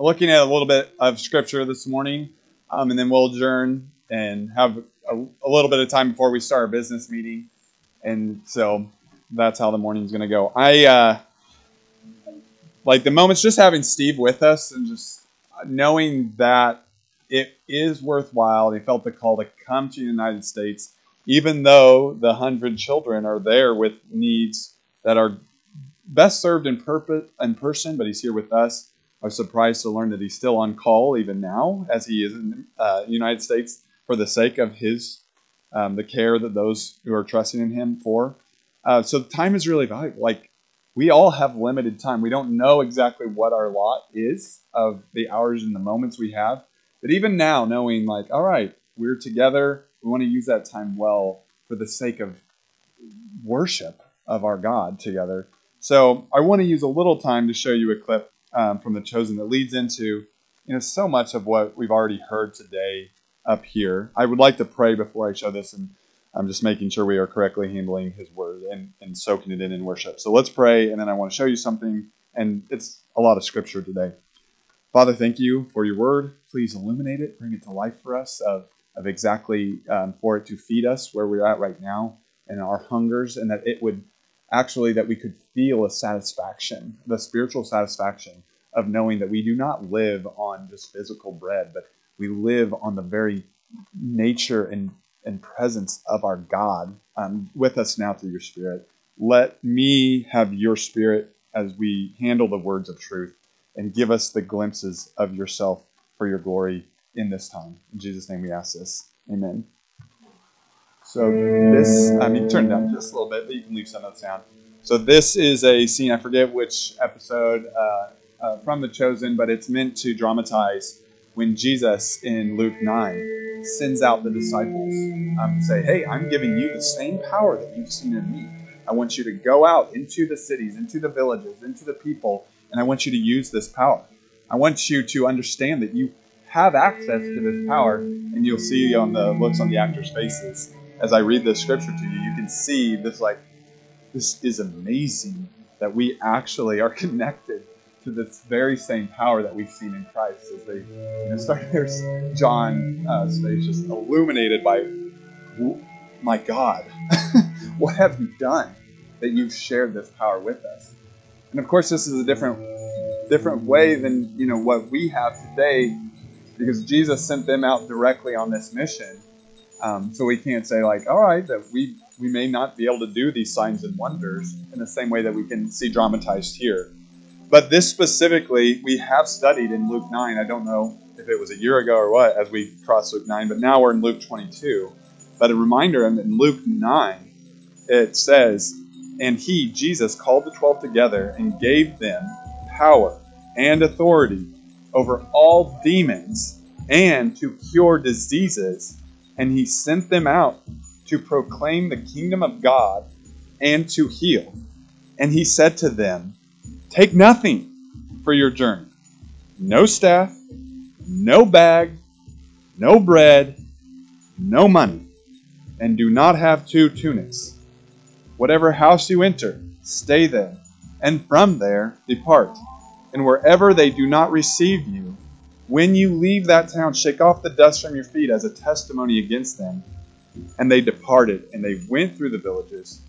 looking at a little bit of scripture this morning, um, and then we'll adjourn and have a, a, little bit of time before we start our business meeting. And so that's how the morning's going to go. I uh, like the moments just having Steve with us and just knowing that it is worthwhile. He felt the call to come to the United States, even though the hundred children are there with needs that are best served in, in person, but he's here with us. I was surprised to learn that he's still on call even now, as he is in the uh, United States, for the sake of his um, the care that those who are trusting in him for. Uh, so time is really valuable. Like we all have limited time. We don't know exactly what our lot is of the hours and the moments we have. But even now, knowing like, all right, we're together, we want to use that time well for the sake of worship of our God together. So I want to use a little time to show you a clip um, from The Chosen that leads into you know so much of what we've already heard today up here. I would like to pray before I show this, and I'm just making sure we are correctly handling His Word and, and soaking it in in worship. So let's pray, and then I want to show you something, and it's a lot of Scripture today. Father, thank you for your Word. Please illuminate it, bring it to life for us of of exactly um, for it to feed us where we're at right now and our hungers, and that it would actually that we could feel a satisfaction, the spiritual satisfaction of knowing that we do not live on just physical bread, but we live on the very nature and, and presence of our God um, with us now through your Spirit. Let me have your Spirit as we handle the words of truth and give us the glimpses of yourself for your glory in this time. In Jesus' name we ask this. Amen. So this, I mean, turn it down just a little bit, but you can leave some of the sound. So this is a scene. I forget which episode uh, uh, from The Chosen, but it's meant to dramatize when Jesus in Luke nine sends out the disciples um, to say, "Hey, I'm giving you the same power that you've seen in me. I want you to go out into the cities, into the villages, into the people, and I want you to use this power. I want you to understand that you have access to this power, and you'll see on the looks on the actors' faces." as I read this scripture to you, you can see this like this is amazing that we actually are connected to this very same power that we've seen in Christ. As they you know, start, there's John uh, is just illuminated by, my God, what have you done that you've shared this power with us? And of course, this is a different different way than you know what we have today, because Jesus sent them out directly on this mission um, so we can't say like, all right, that we we may not be able to do these signs and wonders in the same way that we can see dramatized here. But this specifically, we have studied in Luke 9. I don't know if it was a year ago or what as we crossed Luke 9, but now we're in Luke 22. But a reminder in Luke 9, it says, And he, Jesus, called the twelve together and gave them power and authority over all demons and to cure diseases and he sent them out to proclaim the kingdom of God and to heal. And he said to them, Take nothing for your journey no staff, no bag, no bread, no money, and do not have two tunics. Whatever house you enter, stay there, and from there depart. And wherever they do not receive you, when you leave that town, shake off the dust from your feet as a testimony against them. And they departed, and they went through the villages,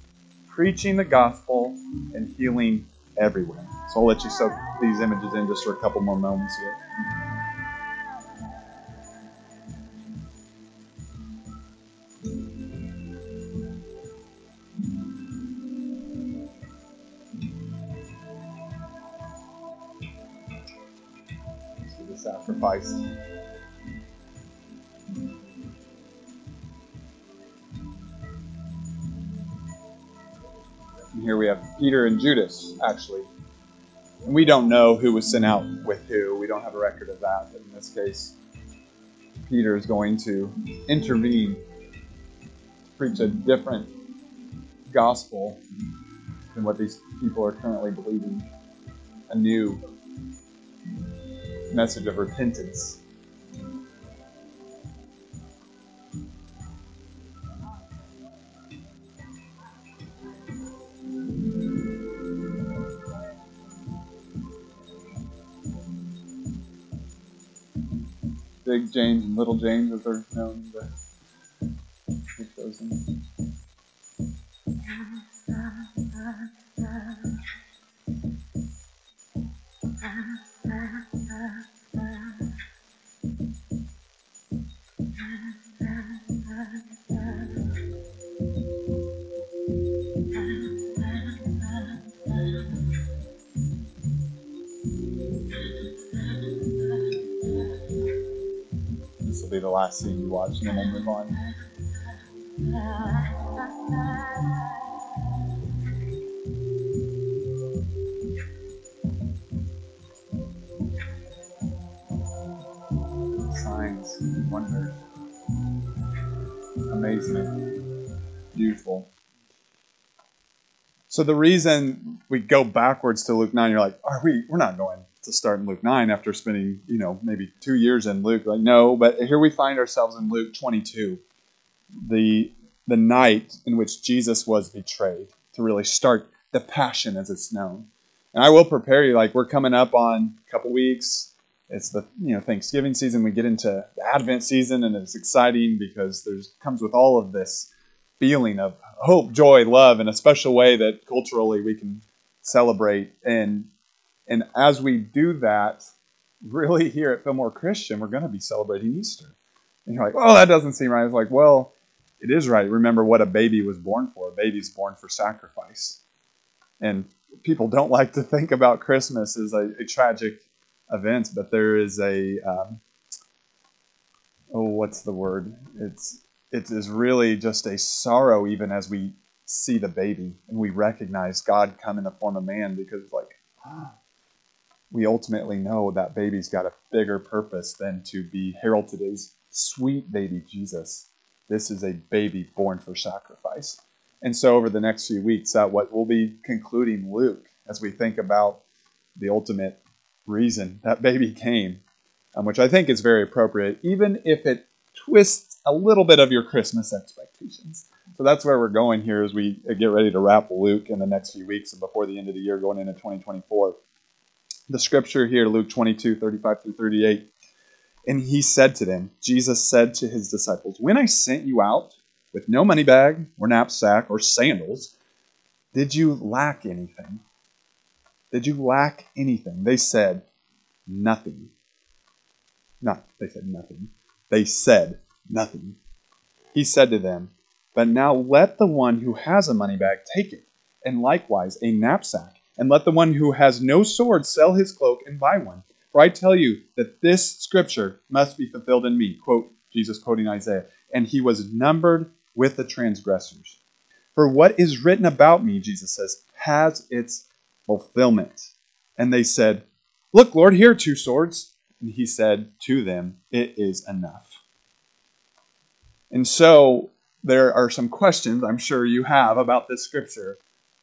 preaching the gospel and healing everywhere. So I'll let you soak these images in just for a couple more moments here. sacrifice. And here we have Peter and Judas, actually. And we don't know who was sent out with who. We don't have a record of that. But in this case, Peter is going to intervene, preach a different gospel than what these people are currently believing, a new message of repentance. Big James and Little James, as they're known. Keep those. The last thing you watch, and then we'll move on. Signs, wonders, amazement, beautiful. So the reason we go backwards to Luke 9, you're like, are we, we're not going to start in Luke 9 after spending, you know, maybe two years in Luke. Like, no, but here we find ourselves in Luke 22, the, the night in which Jesus was betrayed, to really start the passion as it's known. And I will prepare you, like, we're coming up on a couple weeks. It's the you know Thanksgiving season. We get into Advent season, and it's exciting because there's comes with all of this feeling of hope, joy, love in a special way that culturally we can celebrate. And and as we do that, really here at Fillmore Christian, we're going to be celebrating Easter. And you're like, oh, that doesn't seem right. It's like, well, it is right. Remember what a baby was born for. A baby's born for sacrifice. And people don't like to think about Christmas as a, a tragic event, but there is a um, oh, what's the word? It's it is really just a sorrow, even as we see the baby and we recognize God come in the form of man, because like we ultimately know that baby's got a bigger purpose than to be heralded as sweet baby Jesus. This is a baby born for sacrifice. And so, over the next few weeks, that what we'll be concluding Luke as we think about the ultimate reason that baby came, um, which I think is very appropriate, even if it twists a little bit of your Christmas expectations. So that's where we're going here as we get ready to wrap Luke in the next few weeks and before the end of the year, going into 2024. The scripture here, Luke 22, 35 through 38. And he said to them, Jesus said to his disciples, When I sent you out with no money bag or knapsack or sandals, did you lack anything? Did you lack anything? They said, Nothing. Not, they said nothing. They said nothing. He said to them, But now let the one who has a money bag take it, and likewise a knapsack, and let the one who has no sword sell his cloak and buy one. For I tell you that this scripture must be fulfilled in me. Quote, Jesus quoting Isaiah. And he was numbered with the transgressors. For what is written about me, Jesus says, has its fulfillment. And they said, Look, Lord, here are two swords. And he said to them, It is enough. And so there are some questions I'm sure you have about this scripture.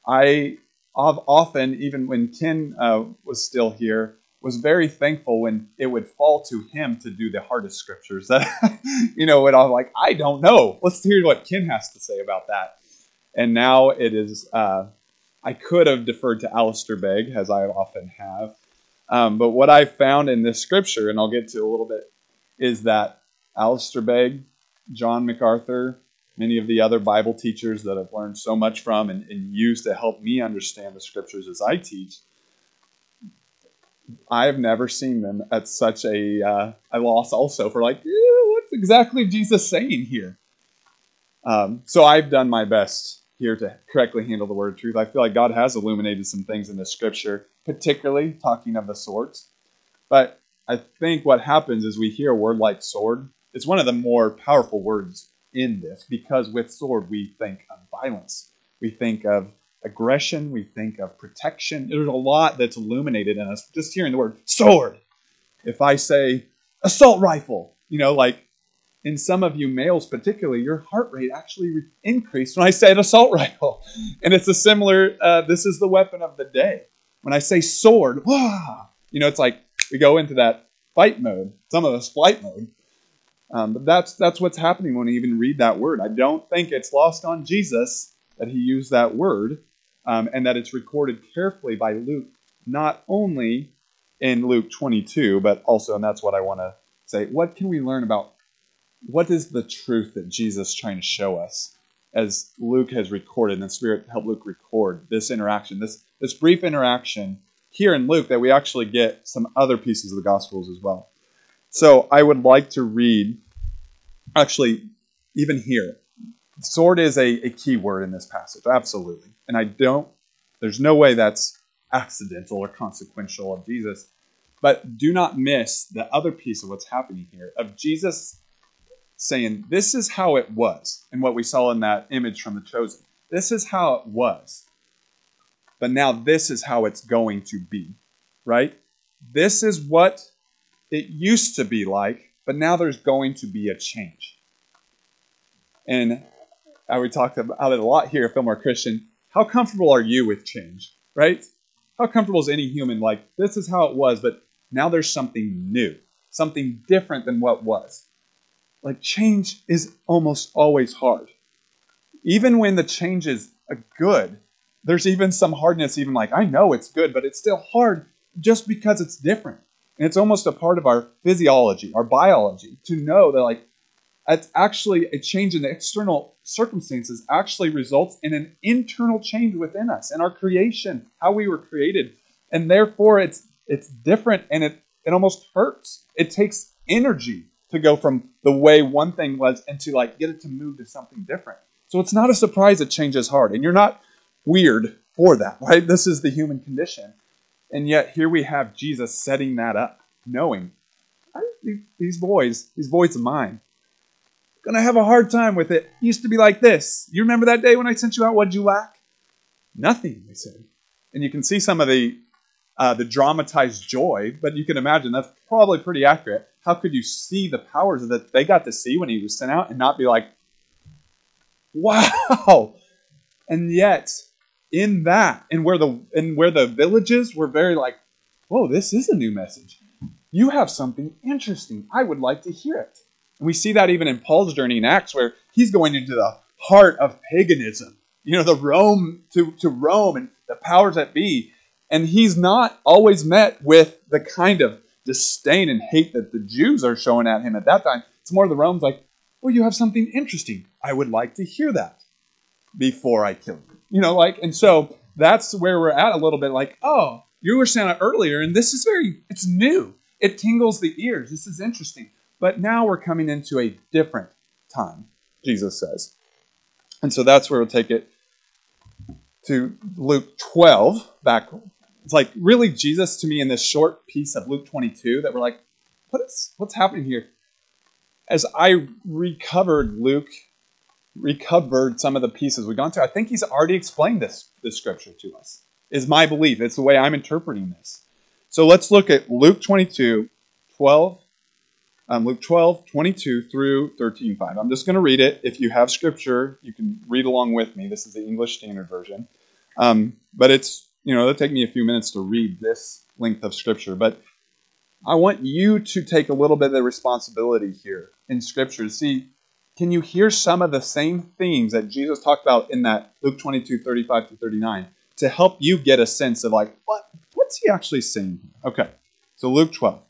I often, even when Ken uh, was still here, was very thankful when it would fall to him to do the hardest scriptures. That you know, and I'm like, I don't know. Let's hear what Ken has to say about that. And now it is. Uh, I could have deferred to Alistair Begg, as I often have. Um, but what I found in this scripture, and I'll get to a little bit, is that Alistair Begg, John MacArthur, many of the other Bible teachers that I've learned so much from and, and used to help me understand the scriptures as I teach, I've never seen them at such a, uh, a loss also for like, what's exactly Jesus saying here? Um, so I've done my best here to correctly handle the word truth. I feel like God has illuminated some things in the scripture, particularly talking of the swords. But I think what happens is we hear a word like sword. It's one of the more powerful words in this because with sword we think of violence. We think of aggression, we think of protection. There's a lot that's illuminated in us just hearing the word sword. If I say assault rifle, you know, like in some of you males particularly, your heart rate actually increased when I said assault rifle. And it's a similar, uh, this is the weapon of the day. When I say sword, you know, it's like we go into that fight mode, some of us flight mode. Um, but that's, that's what's happening when we even read that word. I don't think it's lost on Jesus that he used that word um, and that it's recorded carefully by Luke, not only in Luke 22, but also, and that's what I want to say, what can we learn about what is the truth that Jesus is trying to show us? As Luke has recorded, and the Spirit helped Luke record this interaction, this, this brief interaction here in Luke, that we actually get some other pieces of the Gospels as well. So I would like to read, actually, even here, sword is a, a key word in this passage, absolutely. And I don't, there's no way that's accidental or consequential of Jesus. But do not miss the other piece of what's happening here of Jesus saying, This is how it was, and what we saw in that image from the chosen. This is how it was. But now this is how it's going to be, right? This is what it used to be like, but now there's going to be a change. And I would talk about it a lot here at Fillmore Christian. How comfortable are you with change, right? How comfortable is any human? Like, this is how it was, but now there's something new, something different than what was. Like, change is almost always hard. Even when the change is uh, good, there's even some hardness, even like, I know it's good, but it's still hard just because it's different. And it's almost a part of our physiology, our biology, to know that, like, it's actually a change in the external circumstances actually results in an internal change within us and our creation, how we were created. And therefore it's it's different and it, it almost hurts. It takes energy to go from the way one thing was and to like get it to move to something different. So it's not a surprise that change is hard. And you're not weird for that, right? This is the human condition. And yet here we have Jesus setting that up, knowing these boys, these boys of mine, gonna have a hard time with it. it. Used to be like this. You remember that day when I sent you out? What'd you lack? Nothing, they said. And you can see some of the uh, the dramatized joy, but you can imagine that's probably pretty accurate. How could you see the powers that they got to see when he was sent out and not be like, wow? And yet, in that, and where the and where the villages were very like, whoa, this is a new message. You have something interesting. I would like to hear it. And we see that even in Paul's journey in Acts, where he's going into the heart of paganism. You know, the Rome to, to Rome and the powers that be and he's not always met with the kind of disdain and hate that the Jews are showing at him at that time. It's more the Romans like, well, you have something interesting. I would like to hear that before I kill you. You know, like, and so that's where we're at a little bit like, oh, you were saying it earlier, and this is very, it's new. It tingles the ears. This is interesting. But now we're coming into a different time, Jesus says. And so that's where we'll take it to Luke 12, back it's like really Jesus to me in this short piece of Luke 22 that we're like, what is what's happening here? As I recovered Luke, recovered some of the pieces we've gone to, I think he's already explained this, this scripture to us. Is my belief. It's the way I'm interpreting this. So let's look at Luke 22, 12, um, Luke 12, 22 through 13, 5. I'm just going to read it. If you have scripture, you can read along with me. This is the English Standard Version. Um, but it's you know, it'll take me a few minutes to read this length of scripture, but I want you to take a little bit of the responsibility here in scripture to see can you hear some of the same themes that Jesus talked about in that Luke 22, 35 to 39 to help you get a sense of like, what, what's he actually saying? Okay, so Luke 12.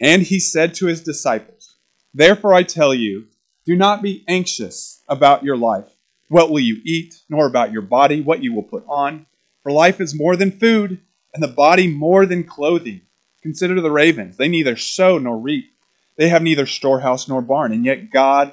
And he said to his disciples, Therefore I tell you, do not be anxious about your life. What will you eat, nor about your body, what you will put on? For life is more than food, and the body more than clothing. Consider the ravens. They neither sow nor reap. They have neither storehouse nor barn, and yet God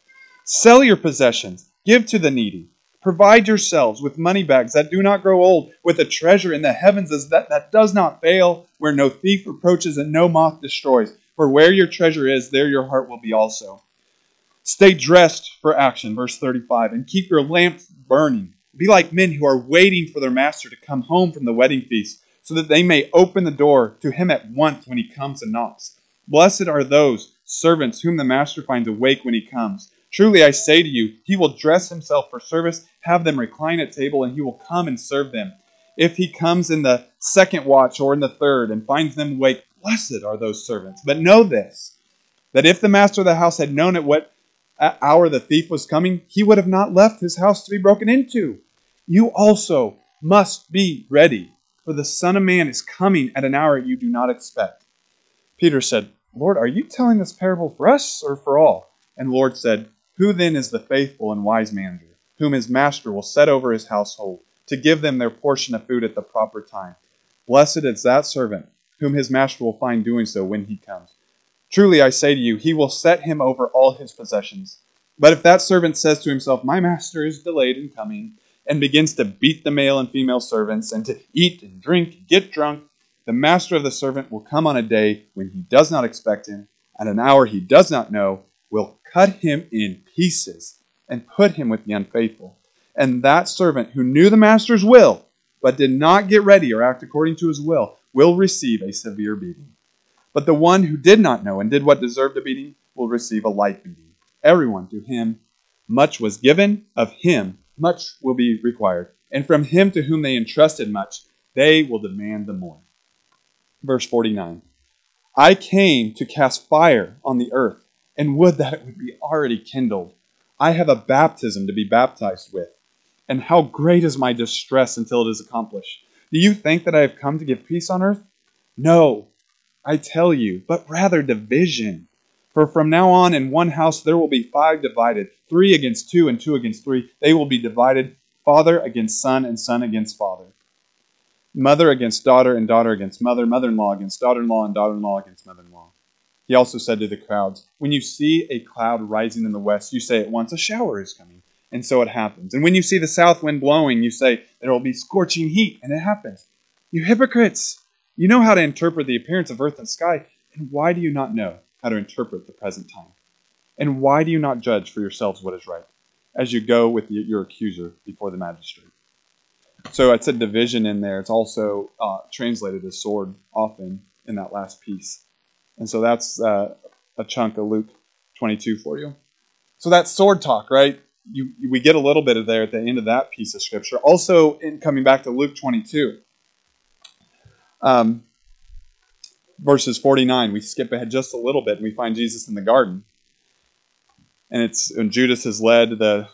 Sell your possessions, give to the needy. Provide yourselves with money bags that do not grow old, with a treasure in the heavens that, that does not fail, where no thief approaches and no moth destroys. For where your treasure is, there your heart will be also. Stay dressed for action, verse 35, and keep your lamps burning. Be like men who are waiting for their master to come home from the wedding feast, so that they may open the door to him at once when he comes and knocks. Blessed are those servants whom the master finds awake when he comes. Truly I say to you, he will dress himself for service, have them recline at table, and he will come and serve them. If he comes in the second watch or in the third and finds them awake, blessed are those servants. But know this, that if the master of the house had known at what hour the thief was coming, he would have not left his house to be broken into. You also must be ready, for the Son of Man is coming at an hour you do not expect. Peter said, Lord, are you telling this parable for us or for all? And the Lord said, who then is the faithful and wise manager, whom his master will set over his household, to give them their portion of food at the proper time? Blessed is that servant, whom his master will find doing so when he comes. Truly I say to you, he will set him over all his possessions. But if that servant says to himself, My master is delayed in coming, and begins to beat the male and female servants, and to eat and drink and get drunk, the master of the servant will come on a day when he does not expect him, at an hour he does not know, will cut him in pieces and put him with the unfaithful. And that servant who knew the master's will, but did not get ready or act according to his will, will receive a severe beating. But the one who did not know and did what deserved a beating will receive a light beating. Everyone to him much was given, of him much will be required. And from him to whom they entrusted much, they will demand the more. Verse 49 I came to cast fire on the earth and would that it would be already kindled. I have a baptism to be baptized with, and how great is my distress until it is accomplished. Do you think that I have come to give peace on earth? No, I tell you, but rather division. For from now on in one house there will be five divided, three against two, and two against three. They will be divided, father against son, and son against father, mother against daughter, and daughter against mother, mother in law against daughter in law, and daughter in law against mother in law. He also said to the crowds, When you see a cloud rising in the west, you say at once, A shower is coming. And so it happens. And when you see the south wind blowing, you say, There will be scorching heat. And it happens. You hypocrites! You know how to interpret the appearance of earth and sky. And why do you not know how to interpret the present time? And why do you not judge for yourselves what is right, as you go with your accuser before the magistrate? So I said division in there. It's also uh, translated as sword often in that last piece. And so that's uh, a chunk of Luke 22 for you. So that's sword talk, right? You, we get a little bit of there at the end of that piece of scripture. Also, in coming back to Luke 22, um, verses 49, we skip ahead just a little bit and we find Jesus in the garden. And it's when Judas has led the,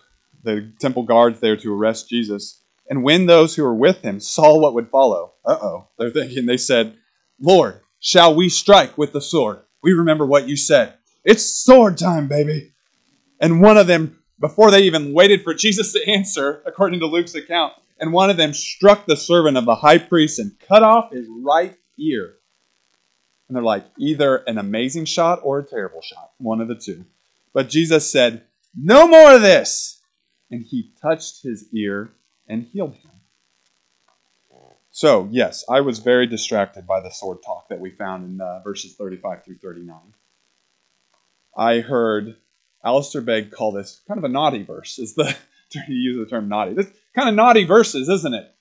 the temple guards there to arrest Jesus. And when those who were with him saw what would follow, uh oh, they're thinking, they said, Lord, shall we strike with the sword? We remember what you said. It's sword time, baby. And one of them, before they even waited for Jesus to answer, according to Luke's account, and one of them struck the servant of the high priest and cut off his right ear. And they're like, either an amazing shot or a terrible shot, one of the two. But Jesus said, No more of this! And he touched his ear and healed him. So, yes, I was very distracted by the sword talk that we found in uh, verses 35 through 39. I heard Alistair Begg call this kind of a naughty verse, is the to use the term naughty. This kind of naughty verses, isn't it?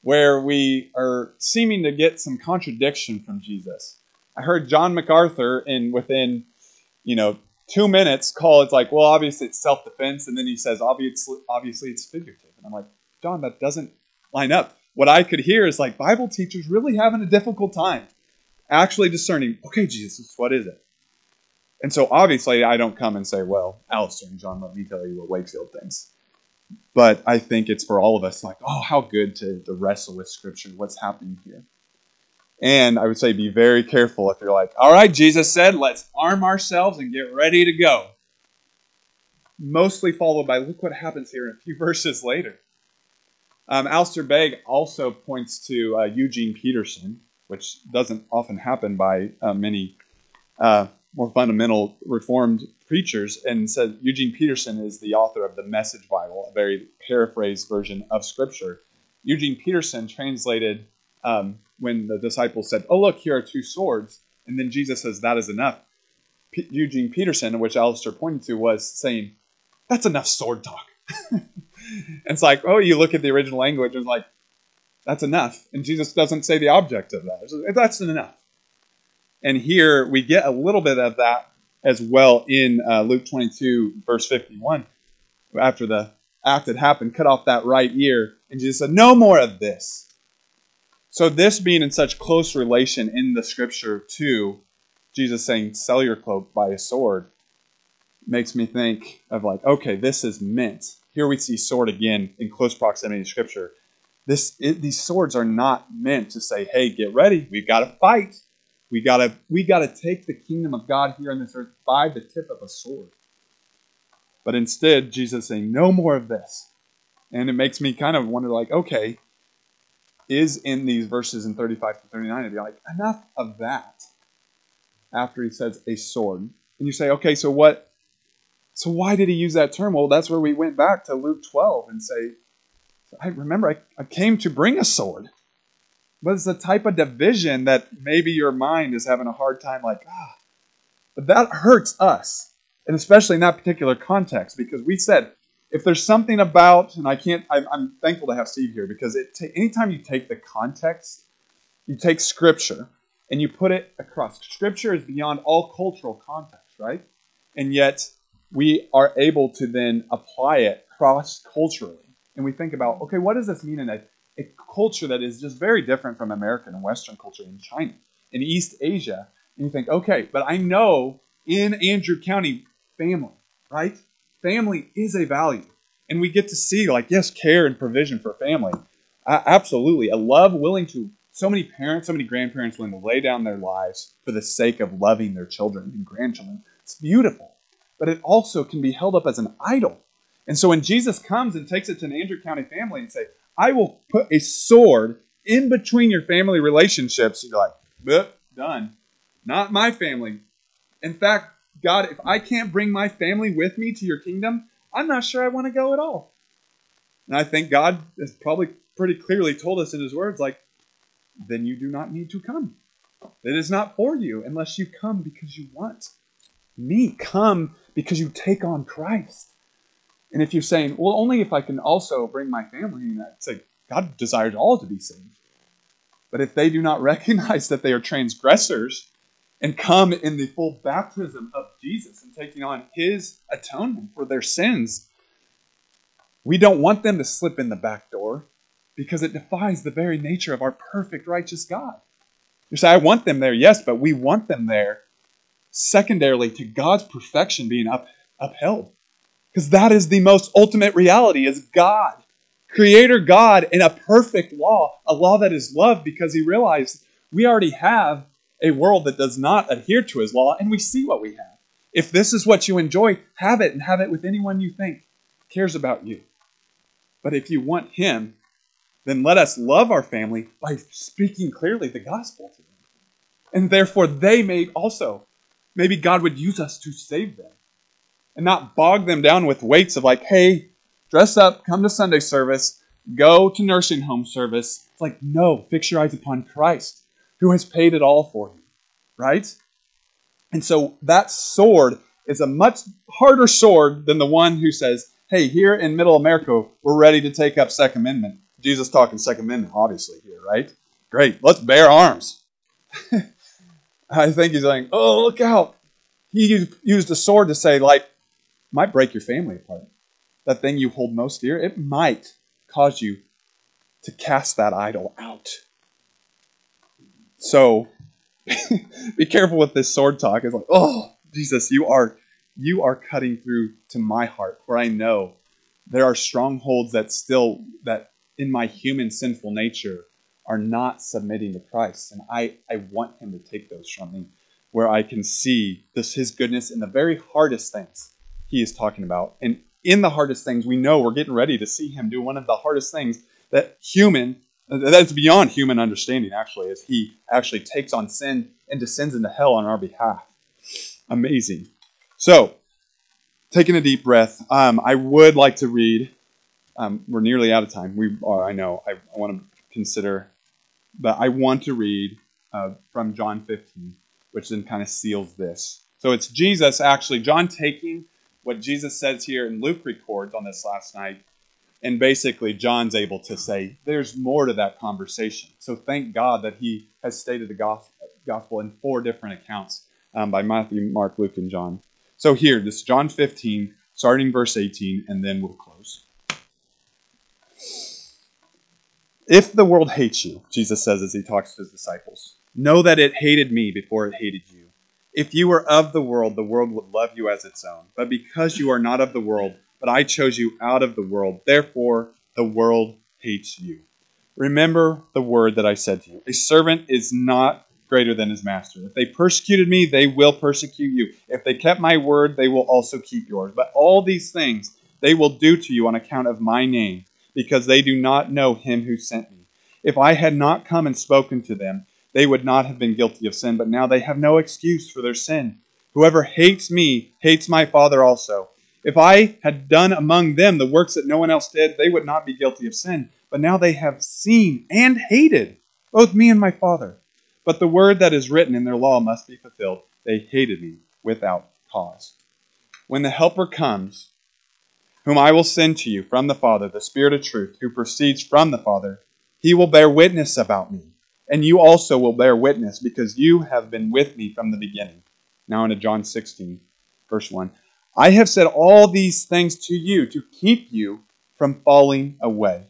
Where we are seeming to get some contradiction from Jesus. I heard John MacArthur in within, you know, two minutes call it's like, well, obviously it's self-defense, and then he says, obviously, obviously it's figurative. And I'm like, John, that doesn't line up what I could hear is like Bible teachers really having a difficult time actually discerning, okay, Jesus, what is it? And so obviously I don't come and say, well, Alistair and John, let me tell you what Wakefield thinks. But I think it's for all of us like, oh, how good to, to wrestle with Scripture, what's happening here. And I would say be very careful if you're like, all right, Jesus said, let's arm ourselves and get ready to go. Mostly followed by, look what happens here a few verses later. Um, Alistair Begg also points to uh, Eugene Peterson, which doesn't often happen by uh, many uh, more fundamental Reformed preachers and says Eugene Peterson is the author of the Message Bible, a very paraphrased version of Scripture. Eugene Peterson translated um, when the disciples said, "Oh look, here are two swords," and then Jesus says, "That is enough." P- Eugene Peterson, which Alistair pointed to, was saying, "That's enough sword talk." it's like, oh, you look at the original language, and like, that's enough. And Jesus doesn't say the object of that. That's enough. And here we get a little bit of that as well in uh, Luke 22, verse 51. After the act had happened, cut off that right ear, and Jesus said, No more of this. So, this being in such close relation in the scripture to Jesus saying, Sell your cloak, buy a sword, makes me think of like, okay, this is meant. Here we see sword again in close proximity to scripture. This, it, these swords are not meant to say, hey, get ready, we've got to fight. We gotta we gotta take the kingdom of God here on this earth by the tip of a sword. But instead, Jesus saying, No more of this. And it makes me kind of wonder, like, okay, is in these verses in 35 to 39, to be like, enough of that. After he says a sword. And you say, okay, so what so why did he use that term? Well, that's where we went back to Luke 12 and say, I remember I, I came to bring a sword. But it's the type of division that maybe your mind is having a hard time, like, ah. But that hurts us, and especially in that particular context, because we said if there's something about, and I can't, I'm, I'm thankful to have Steve here because it. Ta- anytime you take the context, you take Scripture and you put it across. Scripture is beyond all cultural context, right? And yet we are able to then apply it cross culturally, and we think about, okay, what does this mean in a a culture that is just very different from American and Western culture in China, in East Asia. And you think, okay, but I know in Andrew County, family, right? Family is a value. And we get to see, like, yes, care and provision for family. Absolutely. A love willing to, so many parents, so many grandparents willing to lay down their lives for the sake of loving their children and grandchildren. It's beautiful. But it also can be held up as an idol. And so when Jesus comes and takes it to an Andrew County family and say, I will put a sword in between your family relationships. You're like, Boop, done. Not my family. In fact, God, if I can't bring my family with me to your kingdom, I'm not sure I want to go at all. And I think God has probably pretty clearly told us in his words, like, then you do not need to come. It is not for you unless you come because you want me. Come because you take on Christ. And if you're saying, well, only if I can also bring my family in, that, say God desires all to be saved. But if they do not recognize that they are transgressors and come in the full baptism of Jesus and taking on his atonement for their sins, we don't want them to slip in the back door because it defies the very nature of our perfect, righteous God. You say, I want them there, yes, but we want them there secondarily to God's perfection being up, upheld. Because that is the most ultimate reality is God. Creator God in a perfect law, a law that is love because he realized we already have a world that does not adhere to his law, and we see what we have. If this is what you enjoy, have it and have it with anyone you think cares about you. But if you want him, then let us love our family by speaking clearly the gospel to them. And therefore, they may also, maybe God would use us to save them and not bog them down with weights of like, hey, dress up, come to Sunday service, go to nursing home service. It's like, no, fix your eyes upon Christ, who has paid it all for you, right? And so that sword is a much harder sword than the one who says, hey, here in middle America, we're ready to take up Second Amendment. Jesus talking Second Amendment, obviously, here, right? Great, let's bear arms. I think he's like, oh, look out. He used a sword to say, like, might break your family apart. That thing you hold most dear, it might cause you to cast that idol out. So be careful with this sword talk. It's like, oh, Jesus, you are you are cutting through to my heart, where I know there are strongholds that still that in my human sinful nature are not submitting to Christ. And I, I want him to take those from me, where I can see this his goodness in the very hardest things he is talking about. And in the hardest things, we know we're getting ready to see him do one of the hardest things that human, that's beyond human understanding, actually, as he actually takes on sin and descends into hell on our behalf. Amazing. So, taking a deep breath, um, I would like to read. Um, we're nearly out of time. We are, I know. I, I want to consider, but I want to read uh, from John 15, which then kind of seals this. So it's Jesus actually, John taking what Jesus says here, and Luke records on this last night, and basically John's able to say there's more to that conversation. So thank God that he has stated the gospel in four different accounts um, by Matthew, Mark, Luke, and John. So here, this John 15, starting verse 18, and then we'll close. If the world hates you, Jesus says as he talks to his disciples, know that it hated me before it hated you. If you were of the world, the world would love you as its own. But because you are not of the world, but I chose you out of the world, therefore the world hates you. Remember the word that I said to you. A servant is not greater than his master. If they persecuted me, they will persecute you. If they kept my word, they will also keep yours. But all these things they will do to you on account of my name, because they do not know him who sent me. If I had not come and spoken to them, they would not have been guilty of sin, but now they have no excuse for their sin. Whoever hates me hates my Father also. If I had done among them the works that no one else did, they would not be guilty of sin. But now they have seen and hated both me and my Father. But the word that is written in their law must be fulfilled. They hated me without cause. When the Helper comes, whom I will send to you from the Father, the Spirit of truth, who proceeds from the Father, he will bear witness about me. And you also will bear witness, because you have been with me from the beginning. Now into John 16, verse 1. I have said all these things to you to keep you from falling away.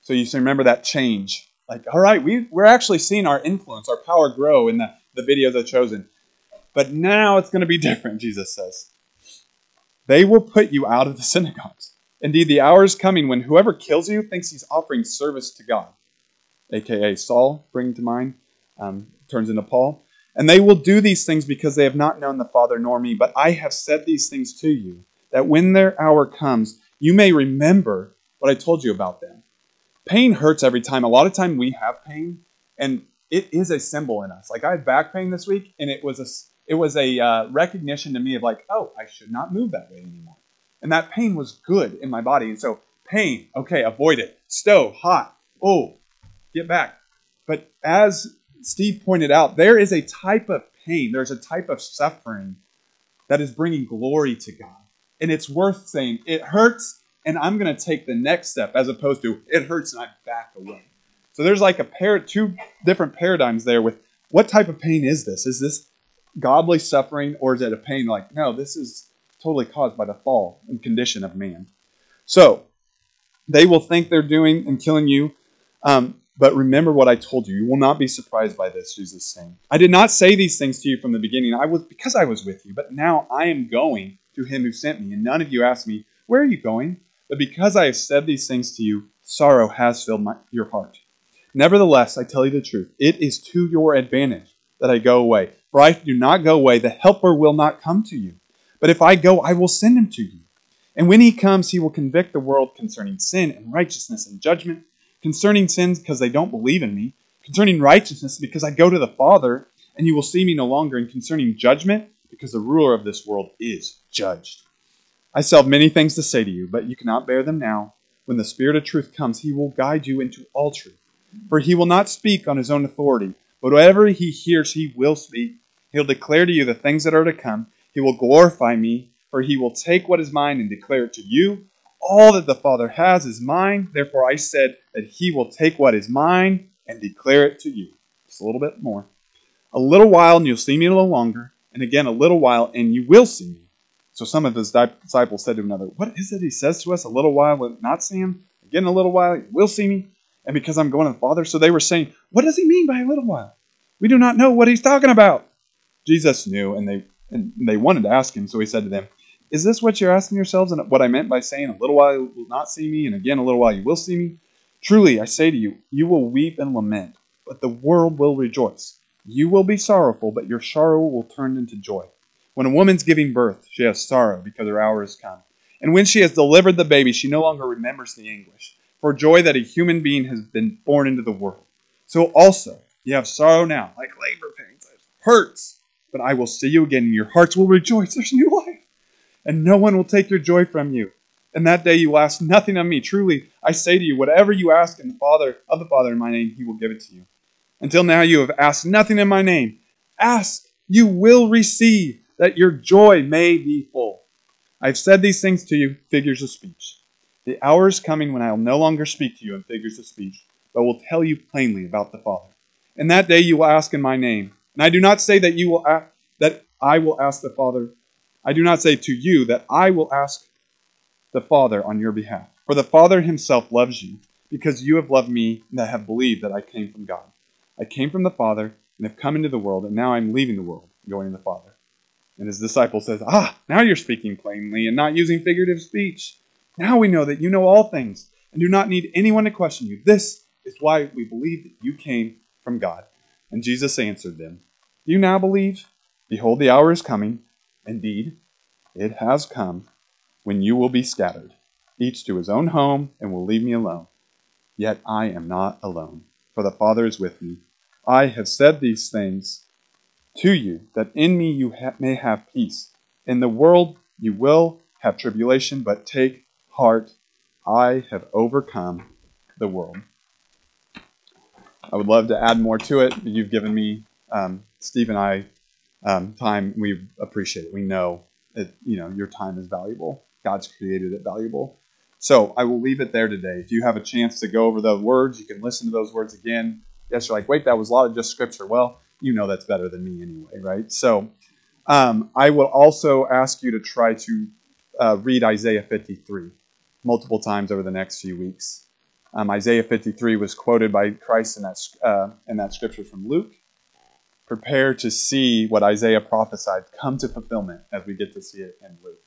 So you remember that change like, all right, we, we're actually seeing our influence, our power grow in the, the videos I've chosen. But now it's going to be different, Jesus says. They will put you out of the synagogues. Indeed, the hour is coming when whoever kills you thinks he's offering service to God, aka Saul, bring to mind, um, turns into Paul. And they will do these things because they have not known the Father nor me. But I have said these things to you, that when their hour comes, you may remember what I told you about them pain hurts every time. A lot of time we have pain, and it is a symbol in us. Like I had back pain this week, and it was a it was a uh, recognition to me of like, oh, I should not move that way anymore. And that pain was good in my body. And so pain, okay, avoid it. Stove, hot, oh, get back. But as Steve pointed out, there is a type of pain, there's a type of suffering that is bringing glory to God. And it's worth saying it hurts and I'm going to take the next step as opposed to it hurts and I back away. So there's like a pair, two different paradigms there with what type of pain is this? Is this godly suffering or is it a pain like, no, this is totally caused by the fall and condition of man? So they will think they're doing and killing you. Um, but remember what I told you. You will not be surprised by this, Jesus saying. I did not say these things to you from the beginning. I was because I was with you, but now I am going to him who sent me, and none of you asked me, Where are you going? But because I have said these things to you, sorrow has filled my, your heart. Nevertheless, I tell you the truth. It is to your advantage that I go away. For I do not go away, the Helper will not come to you. But if I go, I will send him to you. And when he comes, he will convict the world concerning sin and righteousness and judgment. Concerning sins, because they don't believe in me. Concerning righteousness, because I go to the Father, and you will see me no longer. And concerning judgment, because the ruler of this world is judged. I still have many things to say to you, but you cannot bear them now. When the Spirit of truth comes, he will guide you into all truth. For he will not speak on his own authority, but whatever he hears, he will speak. He'll declare to you the things that are to come. He will glorify me, for he will take what is mine and declare it to you. All that the Father has is mine. Therefore, I said that he will take what is mine and declare it to you. Just a little bit more. A little while, and you'll see me a little longer. And again, a little while, and you will see me. So some of his disciples said to another, What is it he says to us? A little while will not see him? Again, a little while will see me? And because I'm going to the Father? So they were saying, What does he mean by a little while? We do not know what he's talking about. Jesus knew, and they, and they wanted to ask him. So he said to them, Is this what you're asking yourselves? And what I meant by saying, A little while you will not see me, and again, a little while you will see me? Truly, I say to you, you will weep and lament, but the world will rejoice. You will be sorrowful, but your sorrow will turn into joy. When a woman's giving birth, she has sorrow because her hour has come. And when she has delivered the baby, she no longer remembers the anguish for joy that a human being has been born into the world. So also, you have sorrow now, like labor pains. It hurts, but I will see you again, and your hearts will rejoice. There's new life. And no one will take your joy from you. And that day you will ask nothing of me. Truly, I say to you, whatever you ask in the Father of the Father in my name, he will give it to you. Until now you have asked nothing in my name. Ask, you will receive, that your joy may be full. I have said these things to you, figures of speech. The hour is coming when I will no longer speak to you in figures of speech, but will tell you plainly about the Father. In that day you will ask in my name. And I do not say that you will ask, that I will ask the Father. I do not say to you that I will ask the Father on your behalf. For the Father himself loves you, because you have loved me and have believed that I came from God. I came from the Father and have come into the world, and now I'm leaving the world, going to the Father. And his disciple says, Ah, now you're speaking plainly and not using figurative speech. Now we know that you know all things and do not need anyone to question you. This is why we believe that you came from God. And Jesus answered them, Do you now believe? Behold, the hour is coming. Indeed, it has come when you will be scattered, each to his own home, and will leave me alone. Yet I am not alone, for the Father is with me. I have said these things to you, that in me you ha- may have peace. In the world you will have tribulation, but take heart, I have overcome the world. I would love to add more to it, but you've given me, um, Steve and I, um, time. We appreciate it. We know that you know your time is valuable. God's created it valuable. So I will leave it there today. If you have a chance to go over the words, you can listen to those words again. Yes, you're like, wait, that was a lot of just scripture. Well, you know that's better than me anyway, right? So um, I will also ask you to try to uh, read Isaiah 53 multiple times over the next few weeks. Um, Isaiah 53 was quoted by Christ in that, uh, in that scripture from Luke. Prepare to see what Isaiah prophesied come to fulfillment as we get to see it in Luke.